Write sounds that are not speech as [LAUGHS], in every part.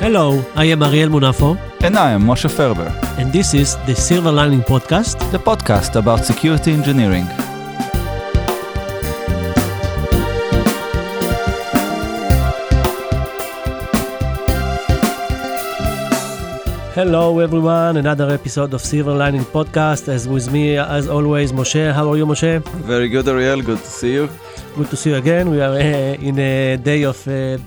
Hello, I am Ariel Munafo, And I am Moshe Ferber, and this is the Silver Lining Podcast. the podcast about security engineering. Hello, everyone, another episode of Silver Lining Podcast. As with me, as always, Moshe. How are you, Moshe? Very good, Ariel. Good to see you. Good to see you again. We are uh, in a day of uh, uh,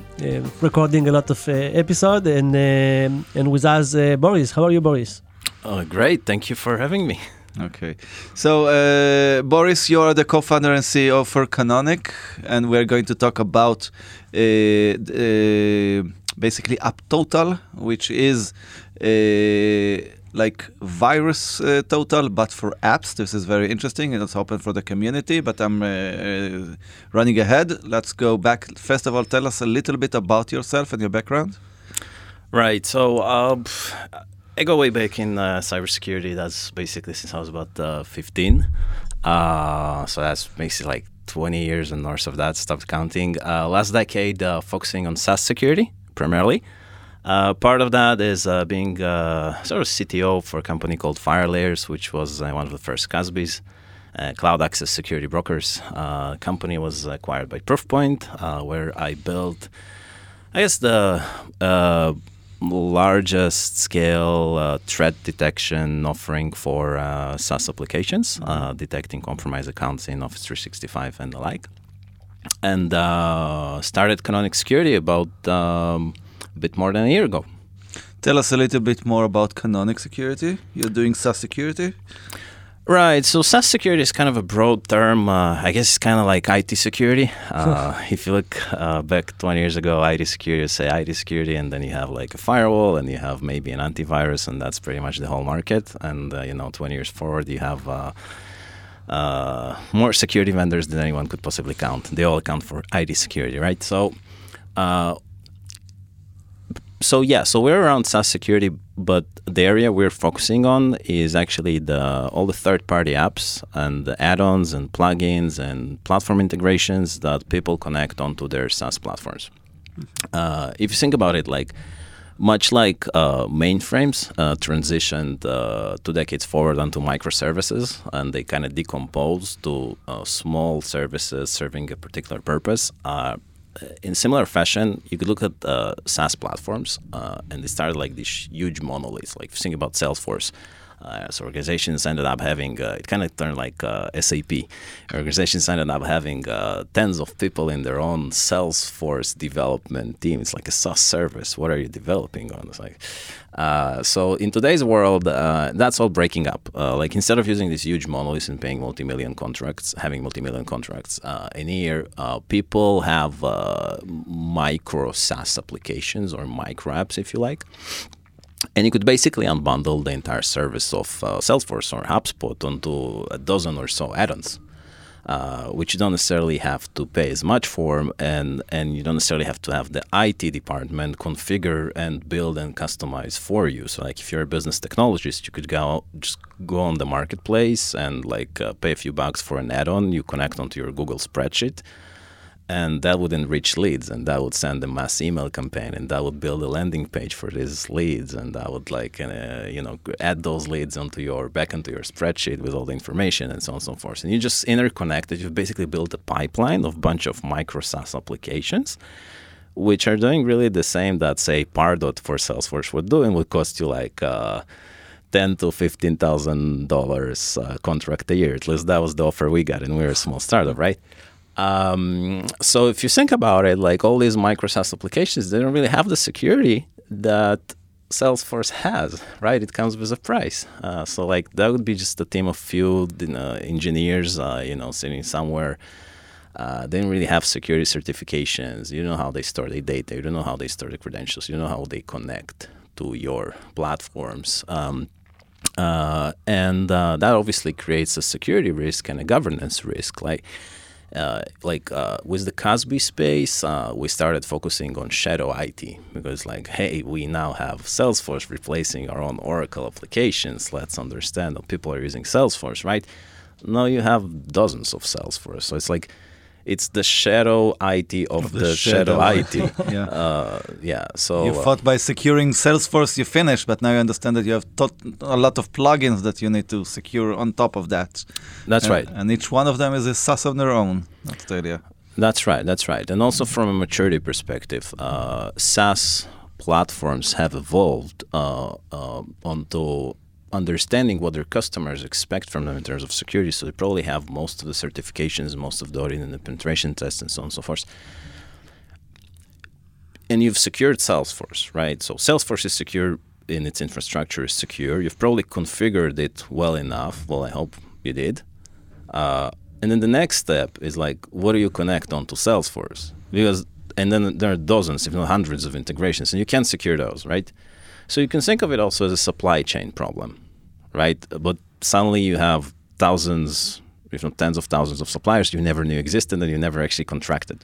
recording a lot of uh, episode, and uh, and with us, uh, Boris. How are you, Boris? Oh, great. Thank you for having me. Okay. So, uh, Boris, you are the co founder and CEO for Canonic, and we're going to talk about uh, uh, basically AppTotal, which is uh, like virus uh, total, but for apps. This is very interesting and it's open for the community, but I'm uh, uh, running ahead. Let's go back. First of all, tell us a little bit about yourself and your background. Right. So I go way back in uh, cybersecurity. That's basically since I was about uh, 15. Uh, so that's basically like 20 years and north of that. Stopped counting. Last decade, focusing on SaaS security primarily. Uh, part of that is uh, being uh, sort of CTO for a company called FireLayers, which was uh, one of the first CASBs. Uh, cloud access security brokers uh, company was acquired by Proofpoint, where I built I guess the largest scale threat detection offering for SaaS applications, detecting compromised accounts in Office 365 and the like. And started Canonic Security about um, a bit more than a year ago. Tell us a little bit more about Canonic Security. You're doing SaaS security. Right. So SaaS security is kind of a broad term. Uh, I guess it's kind of like IT security. [LAUGHS] Uh, if you look uh, back 20 years ago, IT security, say IT security, and then you have like a firewall, and you have maybe an antivirus, and that's pretty much the whole market. And uh, you know, 20 years forward, you have uh, uh, more security vendors than anyone could possibly count. They all account for IT security, right? So. Uh, so yeah, so we're around SaaS security, but the area we're focusing on is actually the all the third-party apps and the add-ons and plugins and platform integrations that people connect onto their SaaS platforms. Uh, if you think about it, like much like uh, mainframes uh, transitioned uh, two decades forward onto microservices, and they kind of decompose to uh, small services serving a particular purpose. Uh, in similar fashion, you could look at uh, SaaS platforms, uh, and they started like these huge monoliths. Like think about Salesforce, so organizations ended up having uh, it kind of turned like uh, SAP. Organizations ended up having uh, tens of people in their own Salesforce development team. It's like a SaaS service. What are you developing on? It's like uh, so in today's world, uh, that's all breaking up. Uh, like instead of using these huge monoliths and paying multi-million contracts, having multi-million contracts uh, in a year, uh, people have uh, micro SaaS applications or micro apps, if you like. And you could basically unbundle the entire service of uh, Salesforce or HubSpot onto a dozen or so add-ons, uh, which you don't necessarily have to pay as much for, and and you don't necessarily have to have the IT department configure and build and customize for you. So, like if you're a business technologist, you could go just go on the marketplace and like uh, pay a few bucks for an add-on. You connect onto your Google spreadsheet and that would enrich leads and that would send a mass email campaign and that would build a landing page for these leads and that would like uh, you know add those leads onto your back into your spreadsheet with all the information and so on and so forth and you just interconnect interconnected you've basically built a pipeline of bunch of micro SaaS applications which are doing really the same that say Pardot for Salesforce would do and would cost you like uh, ten to fifteen thousand dollars uh, contract a year. At least that was the offer we got, and we were a small startup, right? Um, so if you think about it, like all these micro SaaS applications, they don't really have the security that Salesforce has, right? It comes with a price. Uh, so like that would be just a team of few you know, engineers, uh, you know, sitting somewhere. Uh, they don't really have security certifications. You know how they store their data. You don't know how they store the credentials. You know how they connect to your platforms. Um, uh, and uh, that obviously creates a security risk and a governance risk. Like, uh, like uh, with the CASB space, uh, we started focusing on shadow IT because, like, hey, we now have Salesforce replacing our own Oracle applications. Let's understand that people are using Salesforce, right? Now you have dozens of Salesforce, so it's like it's the shadow IT of, Of the, the shadow, shadow IT. [LAUGHS] Yeah. Uh, yeah. So you uh, thought by securing Salesforce you finished, but now you understand that you have tot- a lot of plugins that you need to secure on top of that. that's And- right. And each one of them is a SaaS of their own. That's the idea. That's right. That's right. And also from a maturity perspective, uh, SaaS platforms have evolved uh, uh, onto understanding what their customers expect from them in terms of security. So they probably have most of the certifications, most of the audit and the penetration tests, and so on and so forth. And you've secured Salesforce, right? So Salesforce is secure in its infrastructure is secure. You've probably configured it well enough. Well, I hope you did. Uh, and then the next step is like, what do you connect onto Salesforce? Because and then there are dozens, if not hundreds, of integrations, and you can't secure those, right? So you can think of it also as a supply chain problem, right? But suddenly you have thousands, if not tens of thousands, of suppliers you never knew existed and you never actually contracted.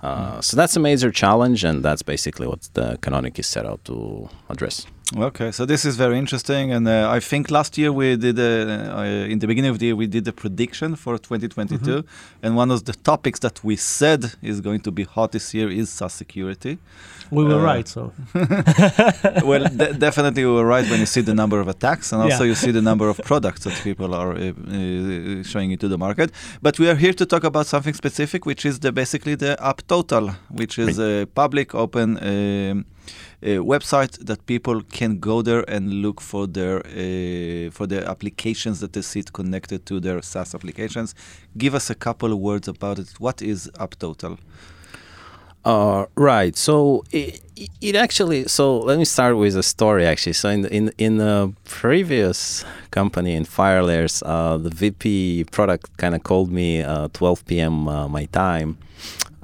Uh, so that's a major challenge, and that's basically what the Canonic is set out to address. Okay, so this is very interesting, and uh, I think last year we did, uh, uh, in the beginning of the year, we did a prediction for 2022, and one of the topics that we said is going to be hot this year is SaaS security. We were Uh, right. So [LAUGHS] well, de- definitely we were right when you see the number of attacks, and also Yeah. you see the number of products that people are uh, uh, showing into the market. But we are here to talk about something specific, which is the basically the App Total, which is a public, open. Um, uh, website that people can go there and look for their uh, for the applications that they see connected to their SaaS applications. Give us a couple of words about it. What is AppTotal? Uh, right. So it, it actually. So let me start with a story. Actually, so in in in a previous company in FireLayers, uh, the VP product kind of called me uh, 12 p.m. Uh, my time.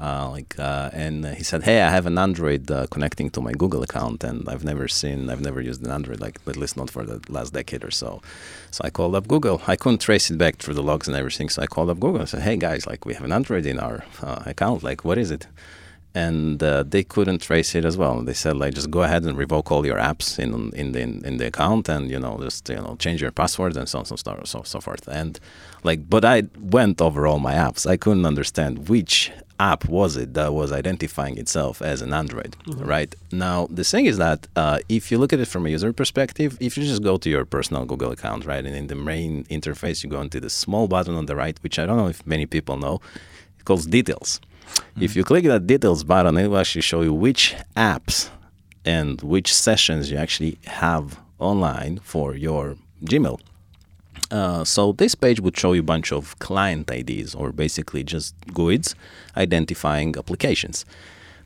Uh, like uh, and he said, "Hey, I have an Android uh, connecting to my Google account, and I've never seen, I've never used an Android, like at least not for the last decade or so." So I called up Google. I couldn't trace it back through the logs and everything, so I called up Google and said, "Hey guys, like we have an Android in our uh, account. Like, what is it?" and uh, they couldn't trace it as well. They said like just go ahead and revoke all your apps in in the in the account, and you know just you know change your passwords and so on so so, so forth. And like, but I went over all my apps. I couldn't understand which app was it that was identifying itself as an Android. Right now, the thing is that uh, if you look at it from a user perspective, if you just go to your personal Google account, right, and in the main interface you go into the small button on the right, which I don't know if many people know, it calls details. If you click that details button, it will actually show you which apps and which sessions you actually have online for your Gmail. Uh, so this page would show you a bunch of client IDs or basically just GUIDs identifying applications.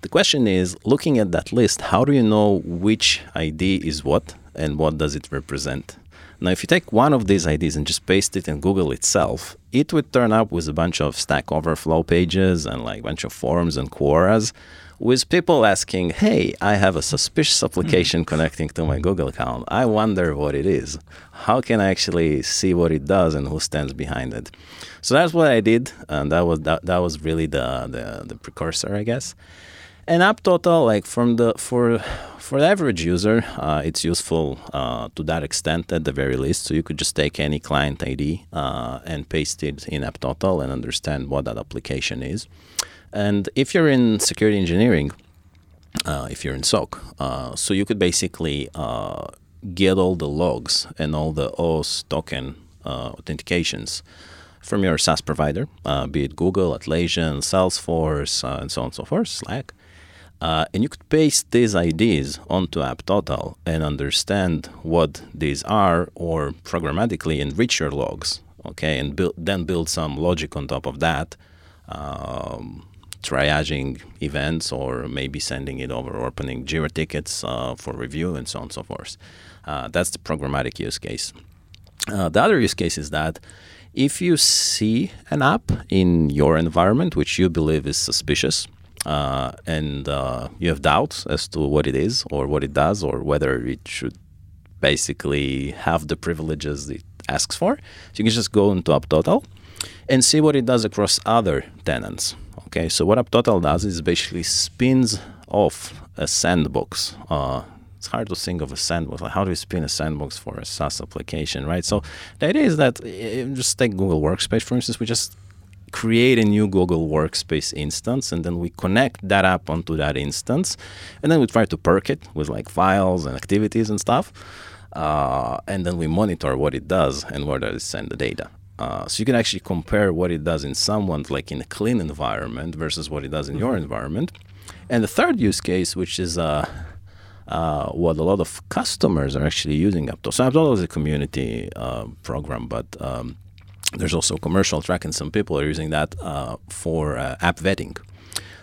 The question is, looking at that list, how do you know which ID is what and what does it represent? Now, if you take one of these IDs and just paste it in Google itself, it would turn up with a bunch of Stack Overflow pages and like a bunch of forums and Quoras with people asking, hey, I have a suspicious application connecting to my Google account. I wonder what it is. How can I actually see what it does and who stands behind it? So that's what I did, and that was that, that was really the, the the precursor, I guess. And AppTotal, like from the for for the average user, uh, it's useful uh, to that extent at the very least. So you could just take any client ID uh, and paste it in AppTotal and understand what that application is. And if you're in security engineering, uh, if you're in SOC, uh, so you could basically uh, get all the logs and all the OAuth token uh, authentications from your SaaS provider, uh, be it Google, Atlassian, Salesforce, uh, and so on and so forth, Slack. And you could paste these IDs onto AppTotal and understand what these are, or programmatically enrich your logs, okay, and build, then build some logic on top of that, um, triaging events, or maybe sending it over, or opening Jira tickets uh, for review, and so on and so forth. Uh, that's the programmatic use case. Uh, the other use case is that if you see an app in your environment which you believe is suspicious, uh, and uh, you have doubts as to what it is or what it does or whether it should basically have the privileges it asks for, so you can just go into AppTotal and see what it does across other tenants. Okay, so what AppTotal does is basically spins off a sandbox. Uh, it's hard to think of a sandbox. Like how do you spin a sandbox for a SaaS application, right? So the idea is that uh, just take Google Workspace, for instance, we just create a new Google Workspace instance, and then we connect that app onto that instance, and then we try to perk it with like files and activities and stuff, uh, and then we monitor what it does and where does it send the data. Uh, so you can actually compare what it does in someone's like in a clean environment versus what it does in your environment. And the third use case, which is uh, uh, what a lot of customers are actually using Apptotal. So Apptotal is a community uh, program, but um, there's also commercial track, and some people are using that uh, for uh, app vetting.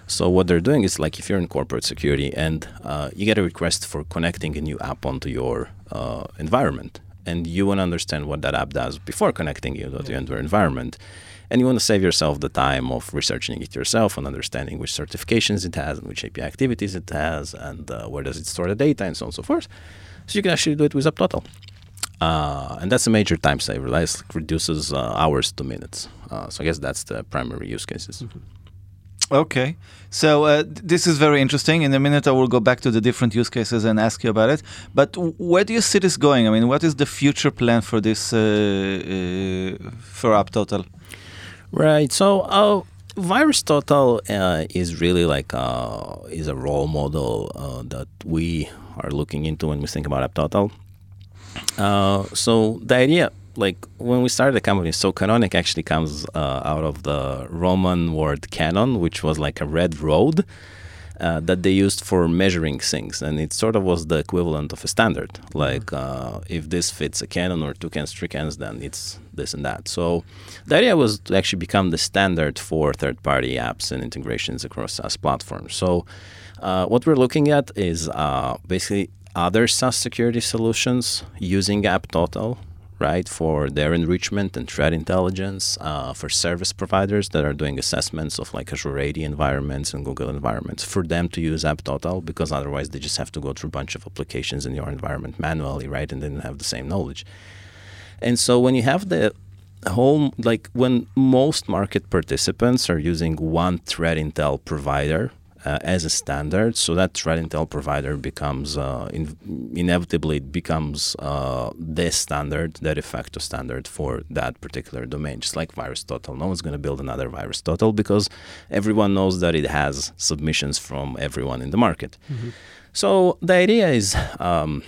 So what they're doing is like if you're in corporate security and uh, you get a request for connecting a new app onto your uh, environment, and you want to understand what that app does before connecting you to your environment and you want to save yourself the time of researching it yourself and understanding which certifications it has and which API activities it has and uh, where does it store the data and so on and so forth. So you can actually do it with Apptotal. Uh, and that's a major time saver. That reduces uh, hours to minutes. Uh, so I guess that's the primary use cases. Mm-hmm. Okay, so uh, this is very interesting. In a minute, I will go back to the different use cases and ask you about it. But where do you see this going? I mean, what is the future plan for this uh, uh, for Apptotal? Right. So, uh, VirusTotal uh, is really like uh, is a role model uh, that we are looking into when we think about Apptotal. So the idea, like when we started the company, so Canonic actually comes uh, out of the Roman word canon, which was like a red road uh, that they used for measuring things, and it sort of was the equivalent of a standard. Like mm-hmm. uh, if this fits a canon or two cans, three cans, then it's this and that. So the idea was to actually become the standard for third-party apps and integrations across SaaS platforms. So uh, what we're looking at is uh, basically other SaaS security solutions using Apptotal right, for their enrichment and threat intelligence, uh, for service providers that are doing assessments of like Azure AD environments and Google environments, for them to use Apptotal because otherwise they just have to go through a bunch of applications in your environment manually, right, and then have the same knowledge. And so when you have the whole, like when most market participants are using one threat intel provider, uh, as a standard. So that threat intel provider becomes uh, in, inevitably it becomes uh, the standard, the de facto standard for that particular domain. Just like VirusTotal, no one's going to build another VirusTotal because everyone knows that it has submissions from everyone in the market. Mm-hmm. So the idea is um,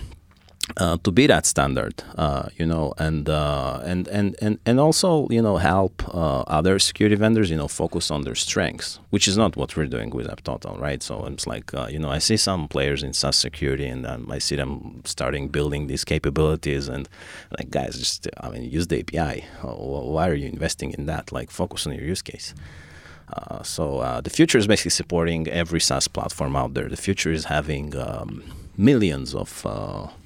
uh, to be that standard, uh, you know, and, uh, and and and and also, you know, help uh, other security vendors, you know, focus on their strengths, which is not what we're doing with Apptotal, right? So it's like, uh, you know, I see some players in SaaS security, and um, I see them starting building these capabilities, and like, guys, just I mean, use the API. Why are you investing in that? Like, focus on your use case. Uh, so the future is basically supporting every SaaS platform out there. The future is having um, millions of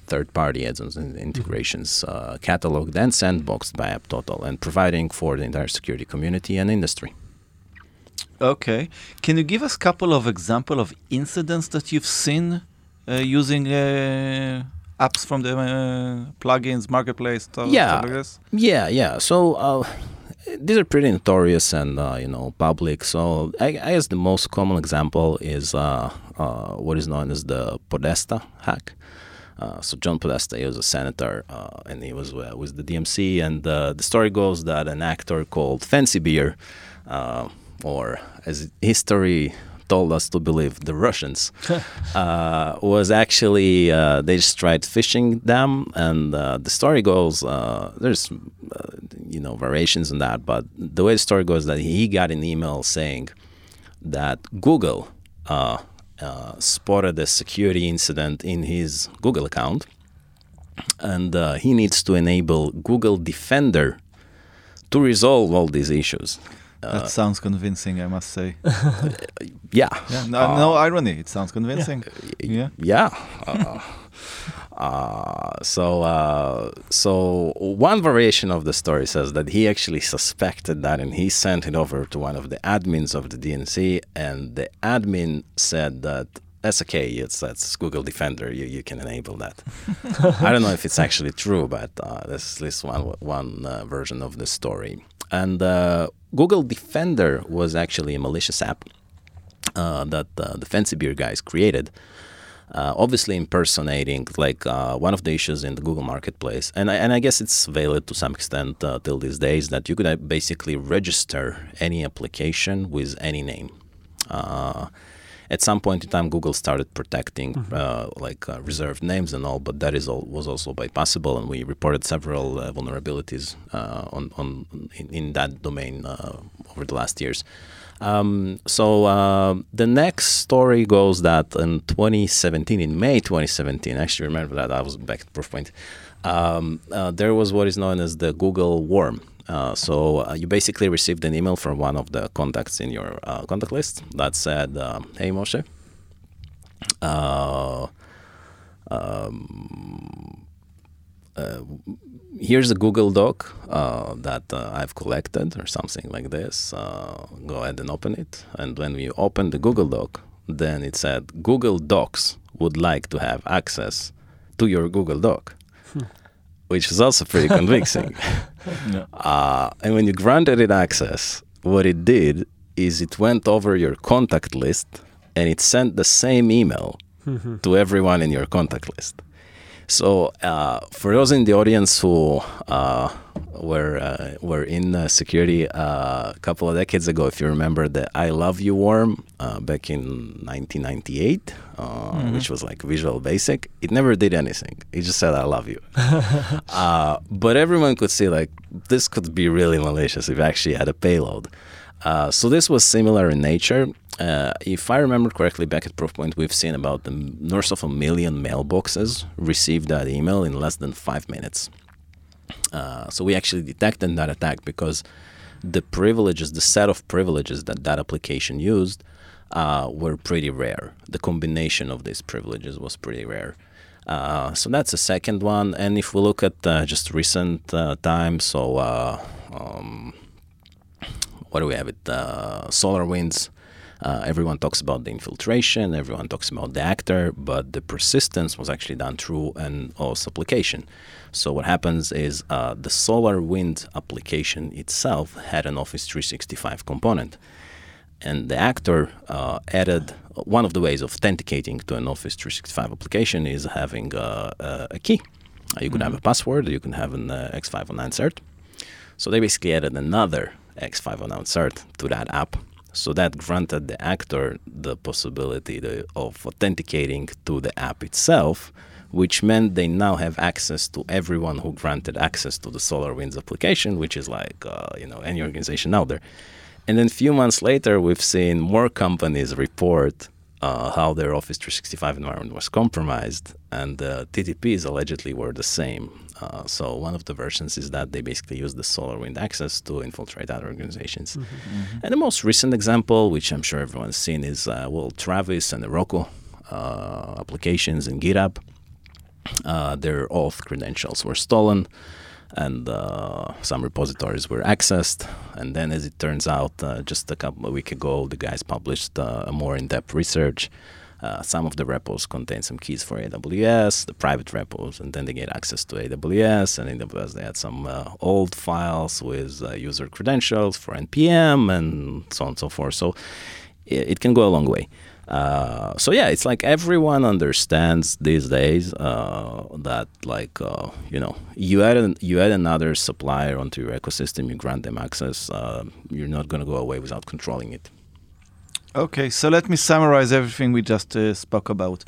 third-party add-ons and integrations uh, cataloged and sandboxed by Apptotal and providing for the entire security community and industry. Okay. Can you give us a couple of example of incidents that you've seen uh, using uh, apps from the uh, plugins marketplace? Stuff, yeah. Stuff like yeah, yeah. So uh, these are pretty notorious and uh, you know public. So I, I, guess the most common example is what is known as the Podesta hack. Uh, so John Podesta, he was a senator, uh, and he was uh, with the DNC. And uh, the story goes that an actor called Fancy Bear, uh, or as history told us to believe, the Russians, [LAUGHS] was actually they just tried phishing them. And the story goes, there's you know variations on that, but the way the story goes that he got an email saying that Google uh, spotted a security incident in his Google account, and uh, he needs to enable Google Defender to resolve all these issues. That uh, sounds convincing, I must say. [LAUGHS] yeah. yeah no, no, irony. It sounds convincing. Yeah. Yeah. yeah. [LAUGHS] Uh, so, uh, so one variation of the story says that he actually suspected that, and he sent it over to one of the admins of the DNC, and the admin said that that's okay. It's that's Google Defender. You you can enable that. [LAUGHS] I don't know if it's actually true, but uh, this is one one uh, version of the story. And uh, Google Defender was actually a malicious app uh, that the Fancy Bear guys created uh, obviously impersonating like uh, one of the issues in the Google Marketplace, and I, and I guess it's valid to some extent uh, till these days that you could uh, basically register any application with any name. At some point in time, Google started protecting Mm-hmm. uh, like uh, reserved names and all, but that is all was also bypassable, and we reported several uh, vulnerabilities uh, on on in, in that domain uh, over the last years. Um, so uh, the next story goes that in 2017, in May 2017, I actually remember that I was back at Proofpoint. Um, uh, there was what is known as the Google worm. Uh, so uh, you basically received an email from one of the contacts in your uh, contact list that said, um, "Hey Moshe, uh, um, uh, here's a Google Doc that I've collected or something like this. Go ahead and open it. And when we opened the Google Doc, then it said Google Docs would like to have access to your Google Doc, which is also pretty convincing. [LAUGHS] Uh, and when you granted it access, what it did is it went over your contact list and it sent the same email to everyone in your contact list. So, uh, for those in the audience who uh, were uh, were in uh, security uh, a couple of decades ago, if you remember the "I Love You" worm uh, back in 1998, uh, which was like Visual Basic, it never did anything. It just said "I love you," [LAUGHS] uh, but everyone could see like this could be really malicious if it actually had a payload. Uh, so this was similar in nature. Uh, if I remember correctly, back at Proofpoint, we've seen about the north of a million mailboxes receive that email in less than five minutes. Uh, so we actually detected that attack because the privileges, the set of privileges that that application used, uh, were pretty rare. The combination of these privileges was pretty rare. Uh, so that's the second one. And if we look at uh, just recent uh, times, so uh, um, what do we have? It uh, SolarWinds. Uh, everyone talks about the infiltration. Everyone talks about the actor, but the persistence was actually done through an OAuth application. So what happens is uh, the SolarWinds application itself had an Office 365 component, and the actor uh, added one of the ways of authenticating to an Office 365 application is having uh, a, a key. Uh, you could have a password. You can have an uh, X509 cert. So they basically added another X509 cert to that app. So that granted the actor the possibility to, of authenticating to the app itself, which meant they now have access to everyone who granted access to the SolarWinds application, which is like uh, you know any organization out there. And then a few months later, we've seen more companies report uh, how their Office 365 environment was compromised, and the TTPs allegedly were the same. Uh, so one of the versions is that they basically use the SolarWind access to infiltrate other organizations. And the most recent example, which I'm sure everyone's seen, is uh, well Travis and Heroku uh, applications in GitHub. Uh, their auth credentials were stolen, and uh, some repositories were accessed. And then, as it turns out, uh, just a couple of weeks ago, the guys published uh, a more in-depth research. Uh, some of the repos contain some keys for AWS, the private repos, and then they get access to AWS. And in AWS, they had some uh, old files with uh, user credentials for NPM and so on and so forth. So it, it can go a long way. Uh, so yeah, it's like everyone understands these days uh, that like you know you add an, you add another supplier onto your ecosystem, you grant them access. You're not going to go away without controlling it. Okay, so let me summarize everything we just uh, spoke about.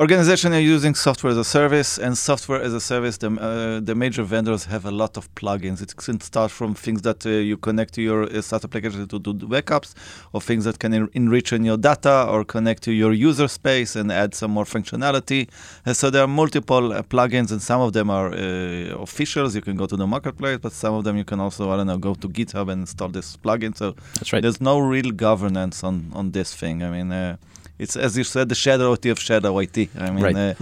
Organizations are using software as a service, and software as a service, the, uh, the major vendors have a lot of plugins. It can start from things that uh, you connect to your uh, SaaS application to do backups, or things that can en- enrich in your data, or connect to your user space and add some more functionality. Uh, so there are multiple uh, plugins, and some of them are uh, officials. You can go to the marketplace, but some of them you can also, I don't know, go to GitHub and install this plugin. So That's right. there's no real governance on on this thing. I mean, uh, it's as you said, the shadow IT of shadow IT. I mean, Right. uh,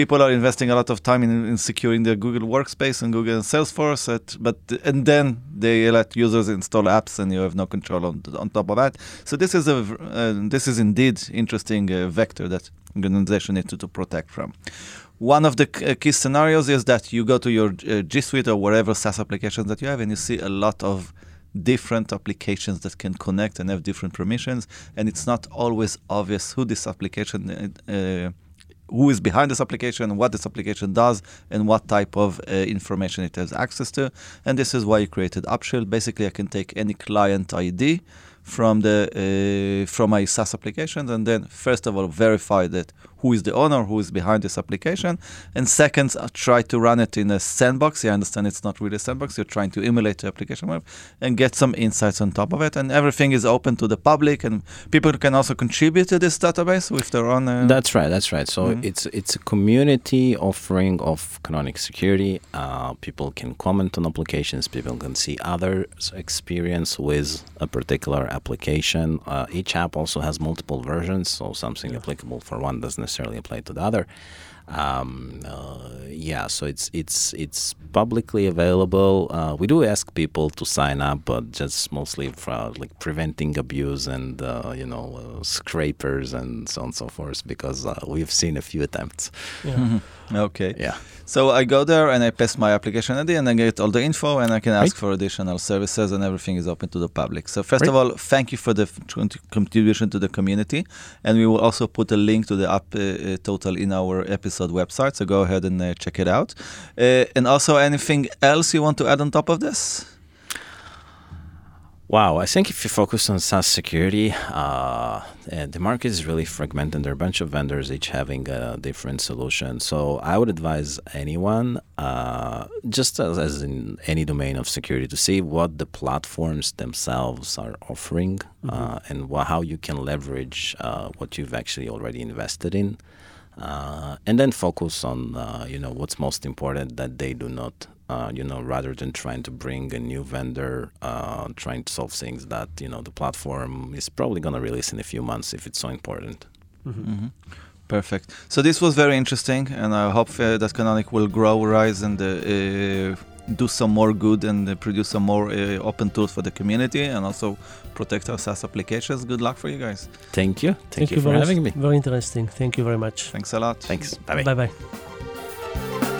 people are investing a lot of time in, in securing their Google Workspace and Google and Salesforce, at, but and then they let users install apps, and you have no control on on top of that. So this is a uh, this is indeed interesting uh, vector that organization needs to, to protect from. One of the uh, key scenarios is that you go to your uh, G Suite or whatever SaaS applications that you have, and you see a lot of different applications that can connect and have different permissions, and it's not always obvious who this application uh, uh, who is behind this application, what this application does, and what type of uh, information it has access to. And this is why you created Upshield. Basically, I can take any client ID from the uh, from my SaaS applications, and then first of all verify that who is the owner, who is behind this application, and second, I try to run it in a sandbox. I understand it's not really a sandbox. You're trying to emulate the application web and get some insights on top of it, and everything is open to the public, and people can also contribute to this database with their own. Uh, That's right. That's right. So Mhm. it's it's a community offering of canonic security. Uh, people can comment on applications. People can see others' experience with a particular application. Uh, each app also has multiple versions, so something Yeah. applicable for one doesn't necessarily apply to the other. Um, uh, yeah, so it's it's it's publicly available. Uh, we do ask people to sign up, but just mostly for like preventing abuse and uh, you know uh, scrapers and so on and so forth, because uh, we've seen a few attempts. Yeah. [LAUGHS] okay. Yeah, So I go there and I pass my application ID and I get all the info and I can ask Right. for additional services and everything is open to the public. So first Right. of all, thank you for the contribution to the community, and we will also put a link to the app uh, total in our episode website. So go ahead and uh, check it out. Uh, and also, anything else you want to add on top of this? Wow, I think if you focus on SaaS security, uh, eh, the market is really fragmented. There are a bunch of vendors, each having a different solution. So I would advise anyone, uh, just as, as in any domain of security, to see what the platforms themselves are offering uh, and wha- how you can leverage uh, what you've actually already invested in. Uh, and then focus on uh, you know what's most important that they do not uh, you know rather than trying to bring a new vendor uh, trying to solve things that you know the platform is probably going to release in a few months if it's so important Mhm. Perfect. So this was very interesting, and I hope uh, that Canonic will grow, rise, and uh, uh, do some more good and uh, produce some more uh, open tools for the community, and also protect our SaaS applications. Good luck for you guys. thank you thank, you, for having me Very interesting. Thank you very much. Thanks a lot. thanks Bye bye Bye bye.